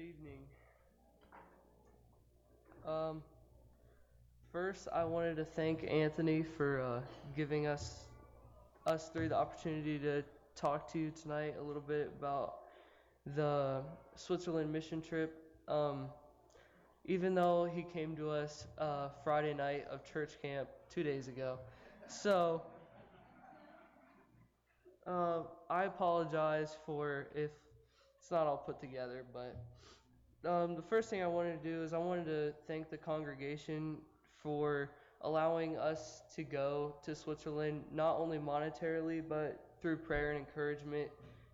Good evening. Um, first, I wanted to thank Anthony for uh, giving us us three the opportunity to talk to you tonight a little bit about the Switzerland mission trip. Um, even though he came to us uh, Friday night of church camp two days ago, so uh, I apologize for if it's not all put together, but um, the first thing I wanted to do is I wanted to thank the congregation for allowing us to go to Switzerland, not only monetarily, but through prayer and encouragement.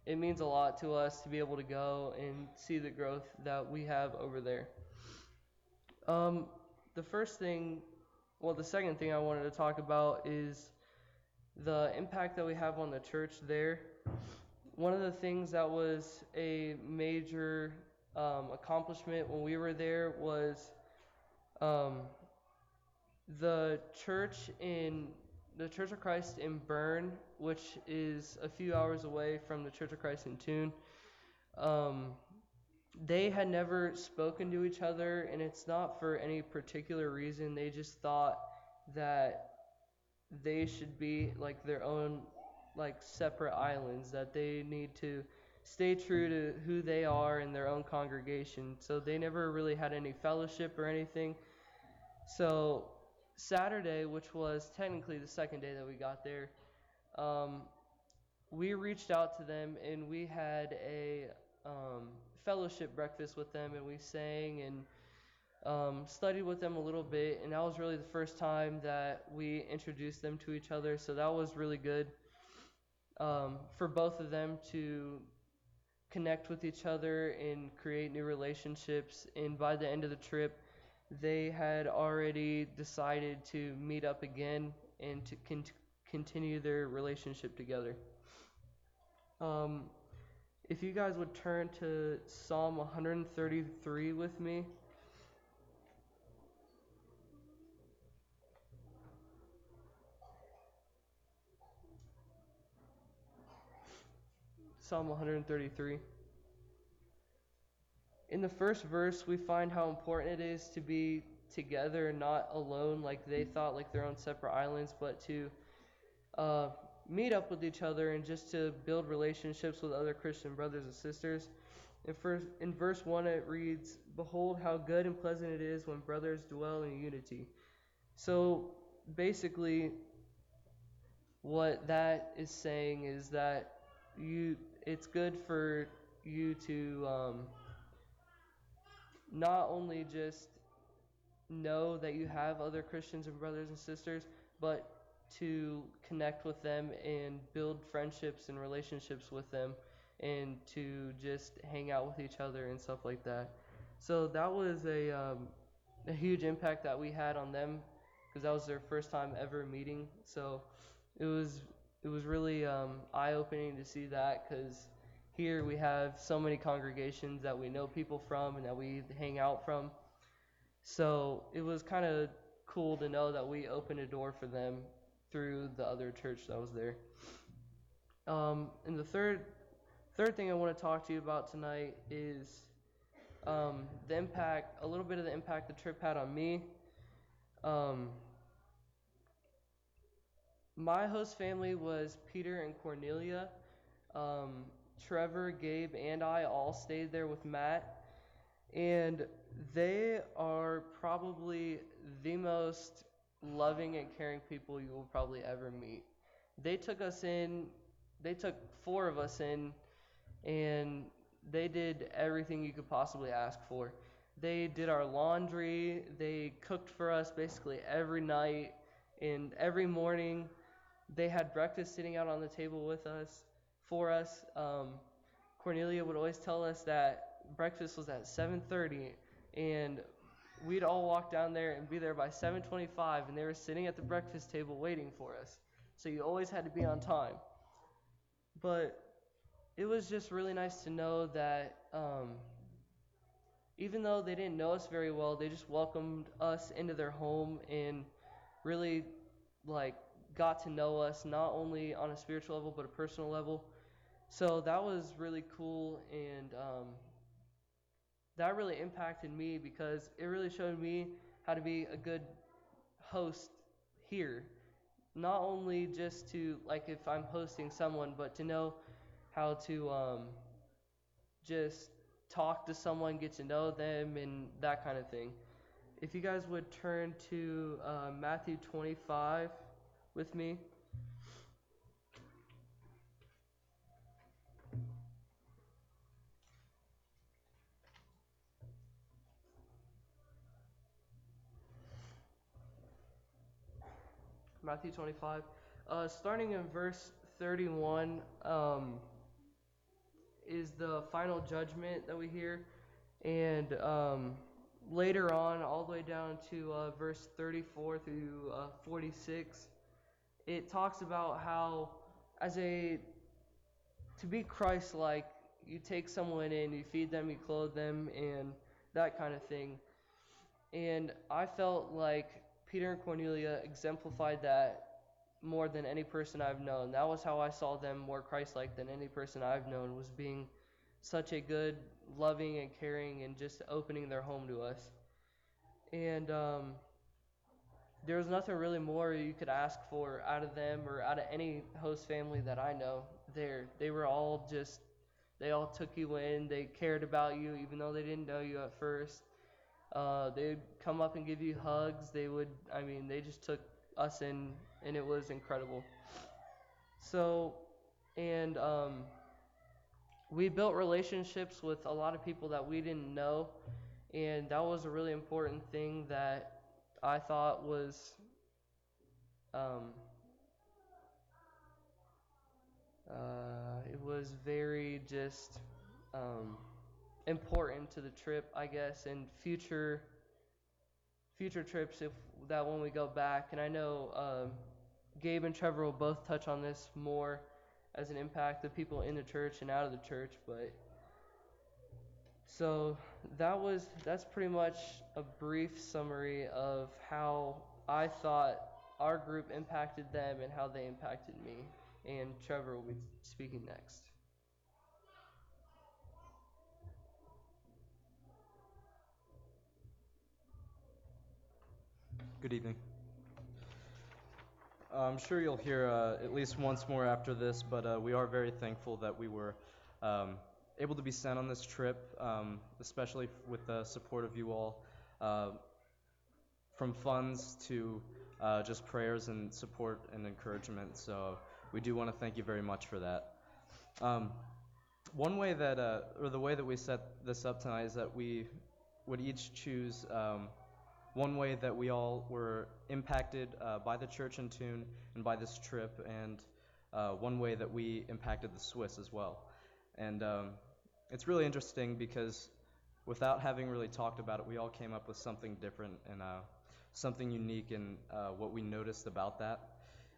It means a lot to us to be able to go and see the growth that we have over there. Um, the first thing, well, the second thing I wanted to talk about is the impact that we have on the church there. One of the things that was a major um, accomplishment when we were there was um, the church in the Church of Christ in Bern, which is a few hours away from the Church of Christ in Thun. Um, they had never spoken to each other, and it's not for any particular reason. They just thought that they should be like their own, like separate islands. That they need to stay true to who they are in their own congregation. So they never really had any fellowship or anything. So Saturday, which was technically the second day that we got there, um, we reached out to them and we had a um, fellowship breakfast with them and we sang and um, studied with them a little bit. And that was really the first time that we introduced them to each other. So that was really good um, for both of them to connect with each other and create new relationships. And by the end of the trip, they had already decided to meet up again and to con- continue their relationship together. Um, if you guys would turn to Psalm 133 with me. Psalm 133. In the first verse, we find how important it is to be together, not alone like they thought, like their own separate islands, but to uh, meet up with each other and just to build relationships with other Christian brothers and sisters. In, first, in verse 1, it reads, Behold, how good and pleasant it is when brothers dwell in unity. So basically, what that is saying is that you it's good for you to um, not only just know that you have other Christians and brothers and sisters, but to connect with them and build friendships and relationships with them and to just hang out with each other and stuff like that. So that was a, um, a huge impact that we had on them because that was their first time ever meeting. So it was it was really um, eye opening to see that because here we have so many congregations that we know people from and that we hang out from. So it was kind of cool to know that we opened a door for them through the other church that was there. Um, and the third third thing I want to talk to you about tonight is um, the impact, a little bit of the impact the trip had on me. Um, my host family was Peter and Cornelia. Um, Trevor, Gabe, and I all stayed there with Matt. And they are probably the most loving and caring people you will probably ever meet. They took us in, they took four of us in, and they did everything you could possibly ask for. They did our laundry, they cooked for us basically every night, and every morning they had breakfast sitting out on the table with us, for us. Um, Cornelia would always tell us that breakfast was at 7:30, and we'd all walk down there and be there by 7:25, and they were sitting at the breakfast table waiting for us. So you always had to be on time. But it was just really nice to know that um, even though they didn't know us very well, they just welcomed us into their home and really like got to know us not only on a spiritual level but a personal level. So that was really cool and um, that really impacted me because it really showed me how to be a good host here. Not only just to like if I'm hosting someone, but to know how to um, just talk to someone, get to know them, and that kind of thing. If you guys would turn to uh, Matthew 25 with me. Matthew 25. Uh, starting in verse 31 um, is the final judgment that we hear. And um, later on, all the way down to uh, verse 34 through uh, 46, it talks about how, as a to be Christ-like, you take someone in, you feed them, you clothe them, and that kind of thing. And I felt like Peter and Cornelia exemplified that more than any person I've known. That was how I saw them more Christ-like than any person I've known was being such a good, loving and caring and just opening their home to us. And um, there was nothing really more you could ask for out of them or out of any host family that I know there. They were all just, they all took you in. They cared about you even though they didn't know you at first. Uh, they'd come up and give you hugs. They would, I mean, they just took us in, and it was incredible. So, and um, we built relationships with a lot of people that we didn't know, and that was a really important thing that I thought was. Um, uh, it was very just um, important to the trip, I guess, and future future trips if that when we go back. And I know um, Gabe and Trevor will both touch on this more as an impact of people in the church and out of the church, but so that was that's pretty much a brief summary of how I thought our group impacted them and how they impacted me. And Trevor will be speaking next. Good evening. Uh, I'm sure you'll hear uh, at least once more after this, but uh, we are very thankful that we were um, able to be sent on this trip, um, especially with the support of you all. Uh, from funds to uh, just prayers and support and encouragement. So we do want to thank you very much for that. Um, one way that, uh, or the way that we set this up tonight is that we would each choose um, one way that we all were impacted uh, by the church in Thun and by this trip, and uh, one way that we impacted the Swiss as well. And um, it's really interesting because without having really talked about it, we all came up with something different and uh, something unique in uh, what we noticed about that.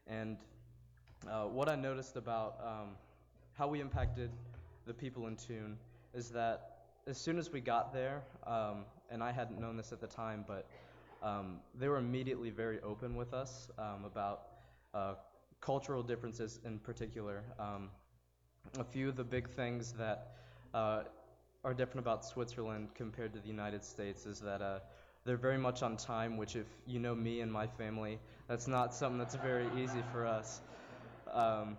And uh, what I noticed about um, how we impacted the people in Thun is that as soon as we got there, um, and I hadn't known this at the time, but um, they were immediately very open with us um, about uh, cultural differences in particular. Um, a few of the big things that uh, are different about Switzerland compared to the United States is that uh, they're very much on time, which, if you know me and my family, that's not something that's very easy for us. Um,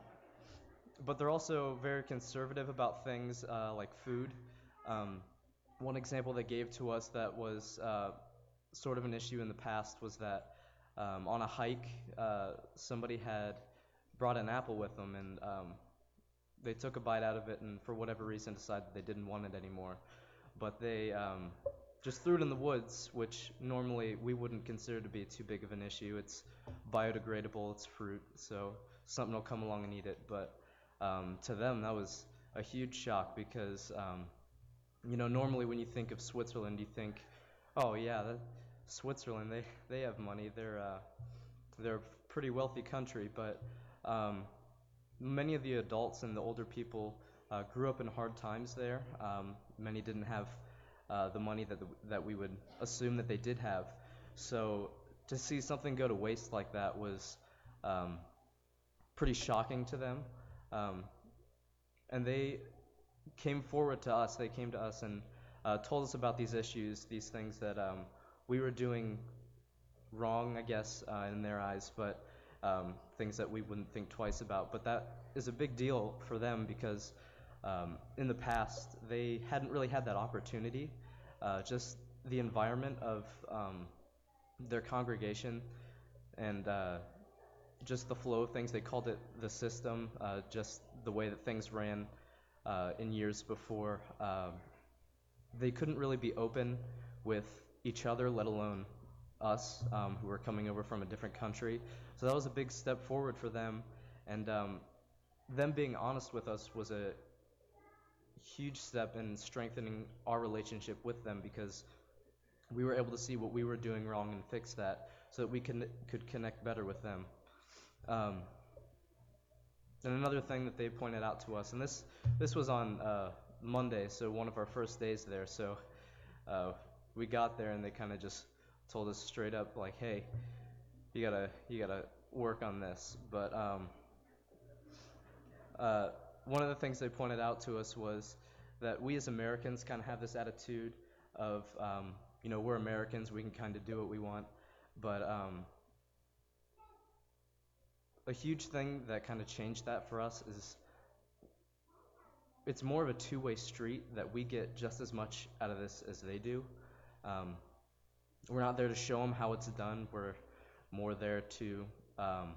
but they're also very conservative about things uh, like food. Um, one example they gave to us that was uh, sort of an issue in the past was that um, on a hike, uh, somebody had brought an apple with them, and um, they took a bite out of it, and for whatever reason decided they didn't want it anymore. But they um, just threw it in the woods, which normally we wouldn't consider to be too big of an issue. It's biodegradable, it's fruit, so something will come along and eat it. But um, to them, that was a huge shock because, um, you know, normally when you think of Switzerland, you think, oh yeah, that, Switzerland, they they have money. They're uh, they're a pretty wealthy country, but um, many of the adults and the older people uh, grew up in hard times there. Um, many didn't have uh, the money that the, that we would assume that they did have. So to see something go to waste like that was um, pretty shocking to them. Um, and they came forward to us. They came to us and uh, told us about these issues, these things that um, we were doing wrong, I guess, uh, in their eyes, but um, things that we wouldn't think twice about. But that is a big deal for them because um, in the past they hadn't really had that opportunity. Uh, just the environment of um, their congregation and uh, just the flow of things. They called it the system, uh, just the way that things ran uh, in years before. Um, they couldn't really be open with each other, let alone us, um, who were coming over from a different country. So that was a big step forward for them. And um, them being honest with us was a huge step in strengthening our relationship with them because we were able to see what we were doing wrong and fix that so that we can, could connect better with them. Um, and another thing that they pointed out to us, and this this was on uh, Monday, so one of our first days there. So uh, we got there, and they kind of just told us straight up, like, "Hey, you gotta you gotta work on this." But um, uh, one of the things they pointed out to us was that we as Americans kind of have this attitude of, um, you know, we're Americans, we can kind of do what we want, but um, a huge thing that kind of changed that for us is it's more of a two-way street that we get just as much out of this as they do. Um, we're not there to show them how it's done. We're more there to um,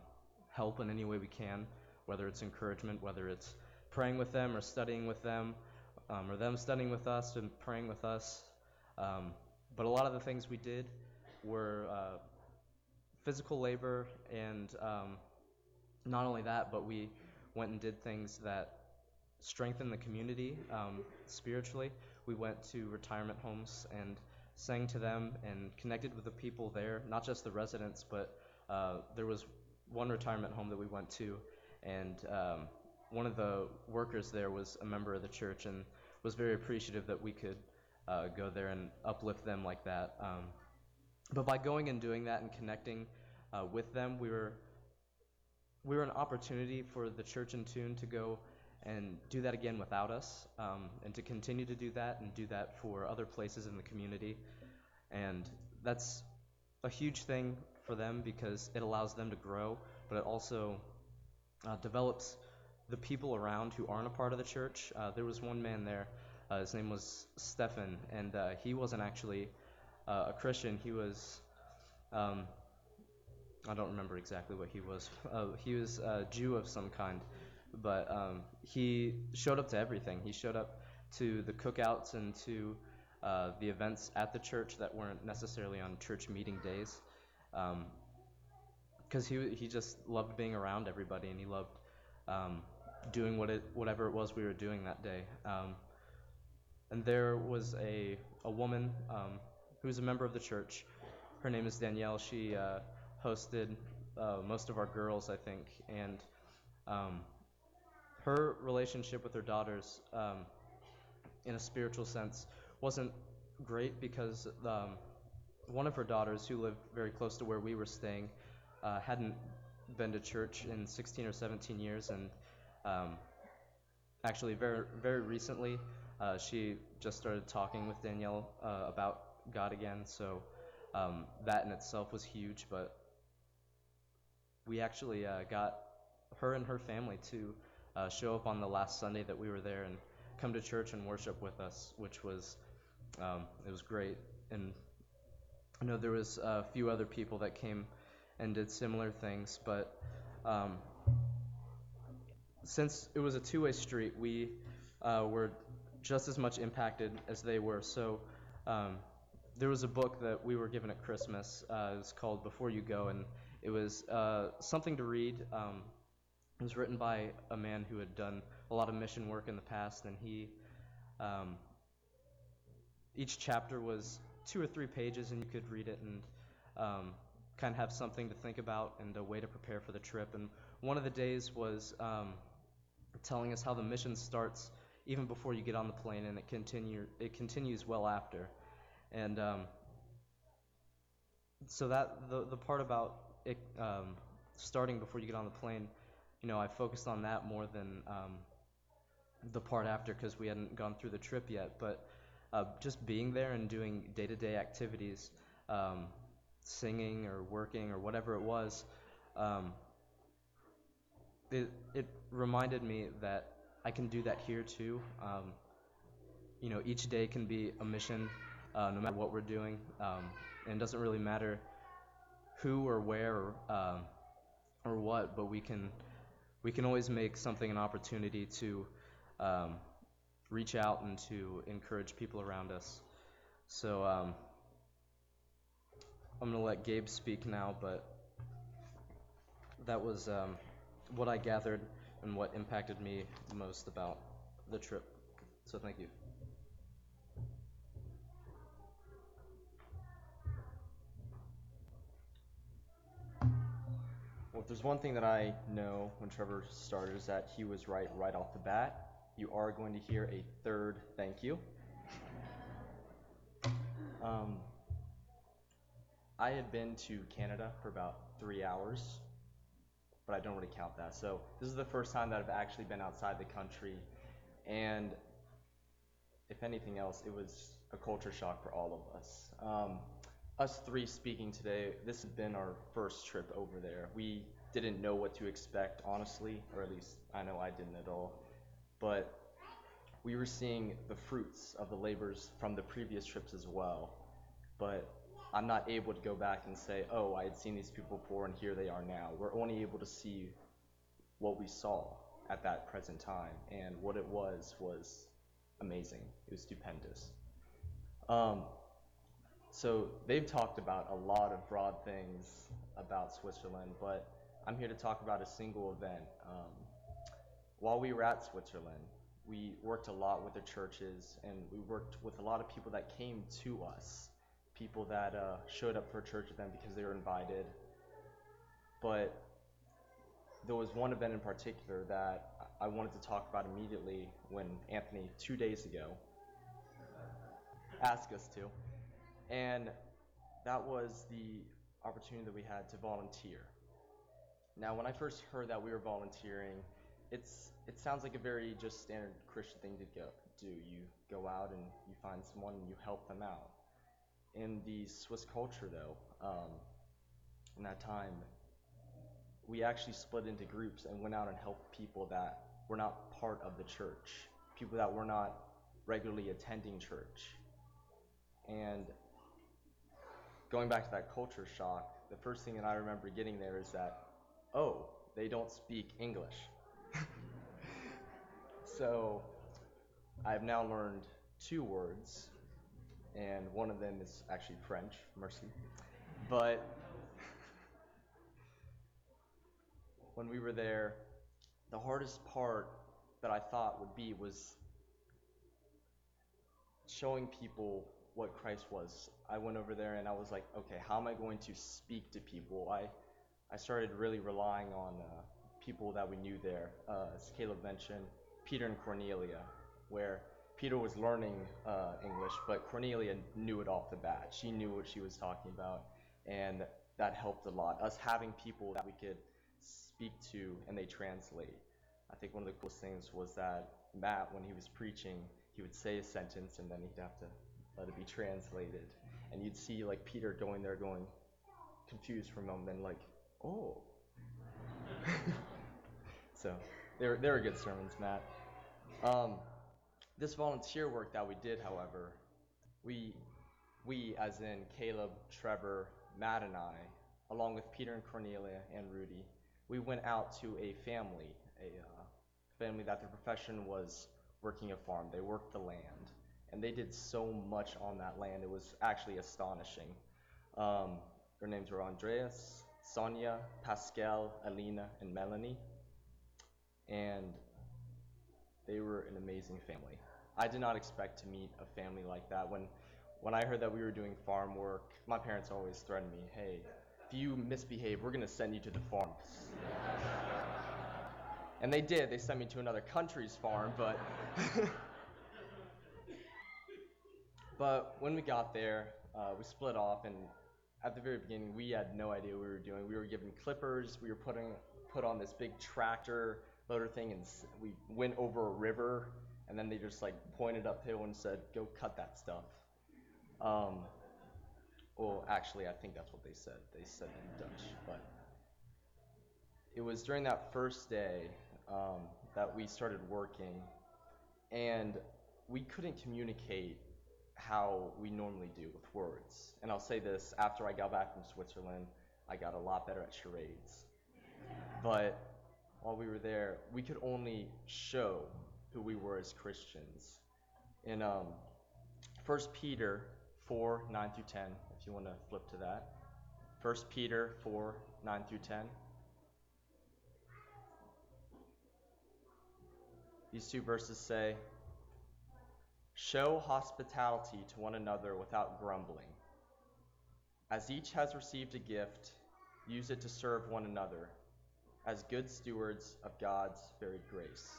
help in any way we can, whether it's encouragement, whether it's praying with them or studying with them, um, or them studying with us and praying with us. Um, but a lot of the things we did were uh, physical labor and um, not only that, but we went and did things that strengthened the community um, spiritually. We went to retirement homes and sang to them and connected with the people there, not just the residents, but uh, there was one retirement home that we went to, and um, one of the workers there was a member of the church and was very appreciative that we could uh, go there and uplift them like that. Um, but by going and doing that and connecting uh, with them, we were we were an opportunity for the church in Thun to go and do that again without us, um, and to continue to do that and do that for other places in the community. And that's a huge thing for them because it allows them to grow, but it also uh, develops the people around who aren't a part of the church. Uh, there was one man there, uh, his name was Stefan, and uh, he wasn't actually uh, a Christian. He was um, I don't remember exactly what he was. Uh, he was a Jew of some kind, but um, he showed up to everything. He showed up to the cookouts and to uh, the events at the church that weren't necessarily on church meeting days, because um, he he just loved being around everybody and he loved um, doing what it whatever it was we were doing that day. Um, and there was a a woman um, who was a member of the church. Her name is Danielle. She uh, hosted uh, most of our girls, I think, and um, her relationship with her daughters, um, in a spiritual sense, wasn't great because um, one of her daughters, who lived very close to where we were staying, uh, hadn't been to church in 16 or 17 years, and um, actually, very very recently, uh, she just started talking with Danielle uh, about God again. So um, that in itself was huge, but we actually uh, got her and her family to uh, show up on the last Sunday that we were there and come to church and worship with us, which was um, it was great. And I know there was a few other people that came and did similar things, but um, since it was a two-way street, we uh, were just as much impacted as they were. So um, there was a book that we were given at Christmas. Uh, it was called Before You Go, and it was uh, something to read. Um, it was written by a man who had done a lot of mission work in the past, and he um, each chapter was two or three pages, and you could read it and um, kind of have something to think about and a way to prepare for the trip. And one of the days was um, telling us how the mission starts even before you get on the plane, and it continue it continues well after. And um, so that the the part about it, um, starting before you get on the plane, you know, I focused on that more than um, the part after because we hadn't gone through the trip yet. But uh, just being there and doing day-to-day activities, um, singing or working or whatever it was, um, it, it reminded me that I can do that here too. Um, you know, each day can be a mission, uh, no matter what we're doing, um, and it doesn't really matter who or where or, um, or what, but we can we can always make something an opportunity to um, reach out and to encourage people around us. So um, I'm gonna let Gabe speak now, but that was um, what I gathered and what impacted me most about the trip. So thank you. If there's one thing that I know when Trevor started is that he was right right off the bat. You are going to hear a third thank you. Um, I had been to Canada for about three hours, but I don't really count that. So this is the first time that I've actually been outside the country, and if anything else, it was a culture shock for all of us. Um, us three speaking today, this has been our first trip over there. We didn't know what to expect, honestly, or at least I know I didn't at all. But we were seeing the fruits of the labors from the previous trips as well. But I'm not able to go back and say, oh, I had seen these people before and here they are now. We're only able to see what we saw at that present time. And what it was was amazing. It was stupendous. Um, so they've talked about a lot of broad things about Switzerland, but I'm here to talk about a single event. Um, while we were at Switzerland, we worked a lot with the churches, and we worked with a lot of people that came to us, people that uh, showed up for church event because they were invited. But there was one event in particular that I wanted to talk about immediately when Anthony, two days ago, asked us to. And that was the opportunity that we had to volunteer. Now, when I first heard that we were volunteering, it's it sounds like a very just standard Christian thing to go do. You go out and you find someone and you help them out. In the Swiss culture, though, um, in that time, we actually split into groups and went out and helped people that were not part of the church, people that were not regularly attending church. And going back to that culture shock, the first thing that I remember getting there is that, oh, they don't speak English. so I've now learned two words, and one of them is actually French, mercy. But when we were there, the hardest part that I thought would be was showing people what Christ was. I went over there and I was like, okay, how am I going to speak to people? I, I started really relying on uh, people that we knew there. Uh, as Caleb mentioned, Peter and Cornelia, where Peter was learning uh, English, but Cornelia knew it off the bat. She knew what she was talking about, and that helped a lot. Us having people that we could speak to and they translate. I think one of the coolest things was that Matt, when he was preaching, he would say a sentence and then he'd have to let it be translated. And you'd see like Peter going there going confused for a moment, then like, oh. so they were, they were good sermons, Matt. Um, this volunteer work that we did, however, we, we as in Caleb, Trevor, Matt, and I, along with Peter and Cornelia and Rudy, we went out to a family, a uh, family that their profession was working a farm. They worked the land and they did so much on that land. It was actually astonishing. Um, their names were Andreas, Sonia, Pascal, Alina, and Melanie, and they were an amazing family. I did not expect to meet a family like that. When when I heard that we were doing farm work, my parents always threatened me, "Hey, if you misbehave, we're gonna send you to the farm." and they did. They sent me to another country's farm, but. But when we got there, uh, we split off, and at the very beginning, we had no idea what we were doing. We were given clippers. We were putting put on this big tractor loader thing, and we went over a river and then they just like pointed uphill and said, "Go cut that stuff." Um, well, actually, I think that's what they said. They said in Dutch, but it was during that first day um, that we started working, and we couldn't communicate how we normally do with words. And I'll say this after I got back from Switzerland, I got a lot better at charades. But while we were there, we could only show who we were as Christians. In um, 1 Peter 4 9 through 10, if you want to flip to that. 1 Peter 4 9 through 10. These two verses say, Show hospitality to one another without grumbling. As each has received a gift, use it to serve one another as good stewards of God's varied grace.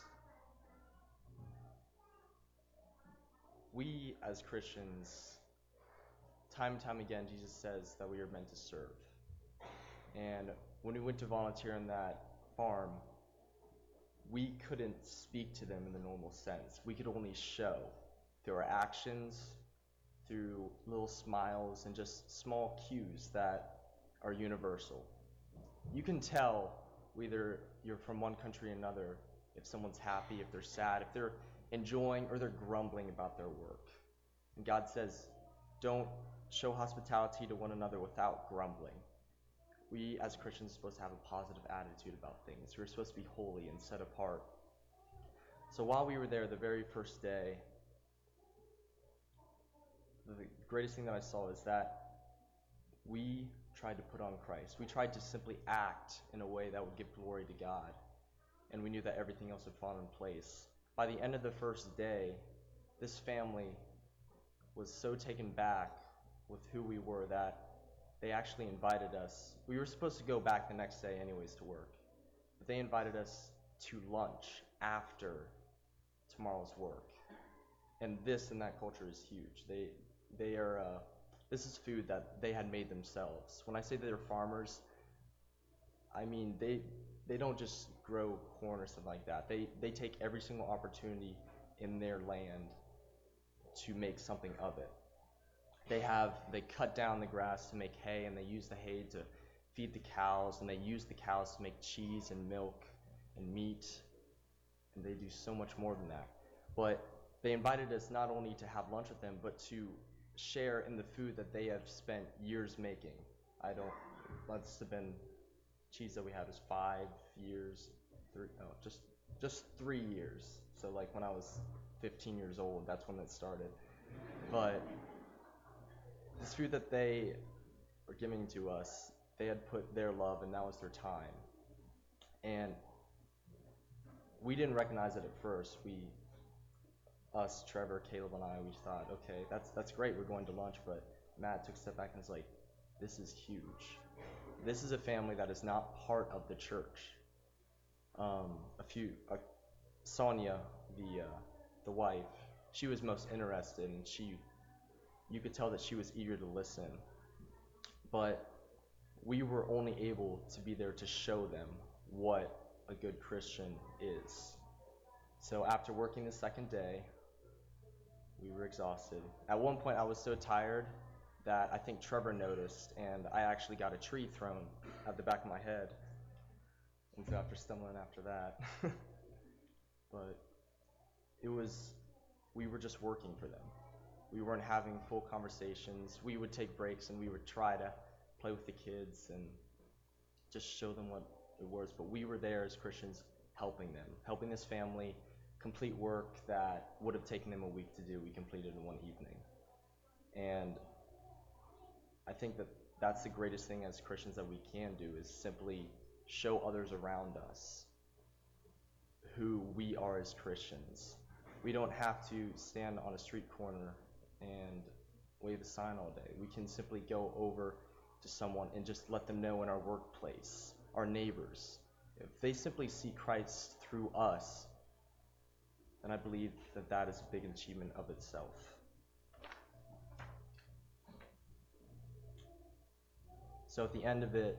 We, as Christians, time and time again, Jesus says that we are meant to serve. And when we went to volunteer on that farm, we couldn't speak to them in the normal sense. We could only show through our actions, through little smiles, and just small cues that are universal. You can tell whether you're from one country or another if someone's happy, if they're sad, if they're enjoying or they're grumbling about their work. And God says, don't show hospitality to one another without grumbling. We as Christians are supposed to have a positive attitude about things. We're supposed to be holy and set apart. So while we were there the very first day, the greatest thing that I saw is that we tried to put on Christ. We tried to simply act in a way that would give glory to God. And we knew that everything else would fall in place. By the end of the first day, this family was so taken back with who we were that they actually invited us. We were supposed to go back the next day, anyways, to work. But they invited us to lunch after tomorrow's work. And this in that culture is huge. They, they are, uh, this is food that they had made themselves. When I say they're farmers, I mean they, they don't just grow corn or something like that. They, they take every single opportunity in their land to make something of it. They have they cut down the grass to make hay and they use the hay to feed the cows and they use the cows to make cheese and milk and meat and they do so much more than that. But they invited us not only to have lunch with them but to share in the food that they have spent years making. I don't must have been cheese that we had was five years, three no, just just three years. So like when I was 15 years old, that's when it started. But this food that they were giving to us, they had put their love and that was their time. And we didn't recognize it at first. We us, Trevor, Caleb, and I, we thought, okay, that's that's great. We're going to lunch, but Matt took a step back and was like, this is huge. This is a family that is not part of the church. Um, a few, uh, Sonia, the uh, the wife, she was most interested, and she, you could tell that she was eager to listen. But we were only able to be there to show them what a good Christian is. So after working the second day, we were exhausted. At one point, I was so tired that I think Trevor noticed, and I actually got a tree thrown at the back of my head. And so after stumbling after that, but it was, we were just working for them. We weren't having full conversations. We would take breaks and we would try to play with the kids and just show them what it was. But we were there as Christians helping them, helping this family complete work that would have taken them a week to do. We completed in one evening. And I think that that's the greatest thing as Christians that we can do is simply show others around us who we are as Christians. We don't have to stand on a street corner and wave a sign all day. We can simply go over to someone and just let them know in our workplace, our neighbors. If they simply see Christ through us, then I believe that that is a big achievement of itself. So at the end of it,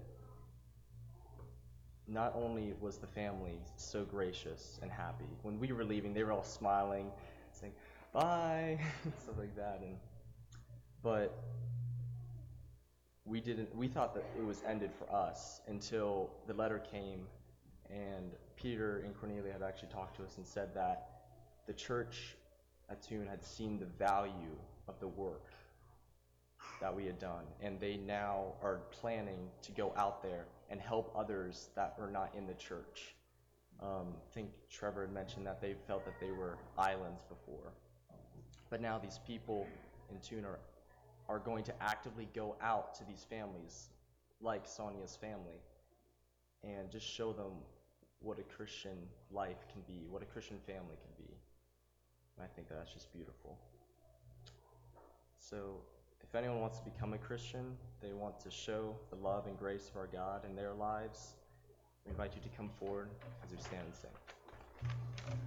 not only was the family so gracious and happy, when we were leaving, they were all smiling, saying bye, stuff like that, and but we didn't. We thought that it was ended for us until the letter came, and Peter and Cornelia had actually talked to us and said that the church at Thun had seen the value of the work that we had done, and they now are planning to go out there and help others that are not in the church. Um, I think Trevor had mentioned that they felt that they were islands before, but now these people in Thun are are going to actively go out to these families, like Sonia's family, and just show them what a Christian life can be, what a Christian family can be. I think that's just beautiful. So, if anyone wants to become a Christian, they want to show the love and grace of our God in their lives, we invite you to come forward as we stand and sing.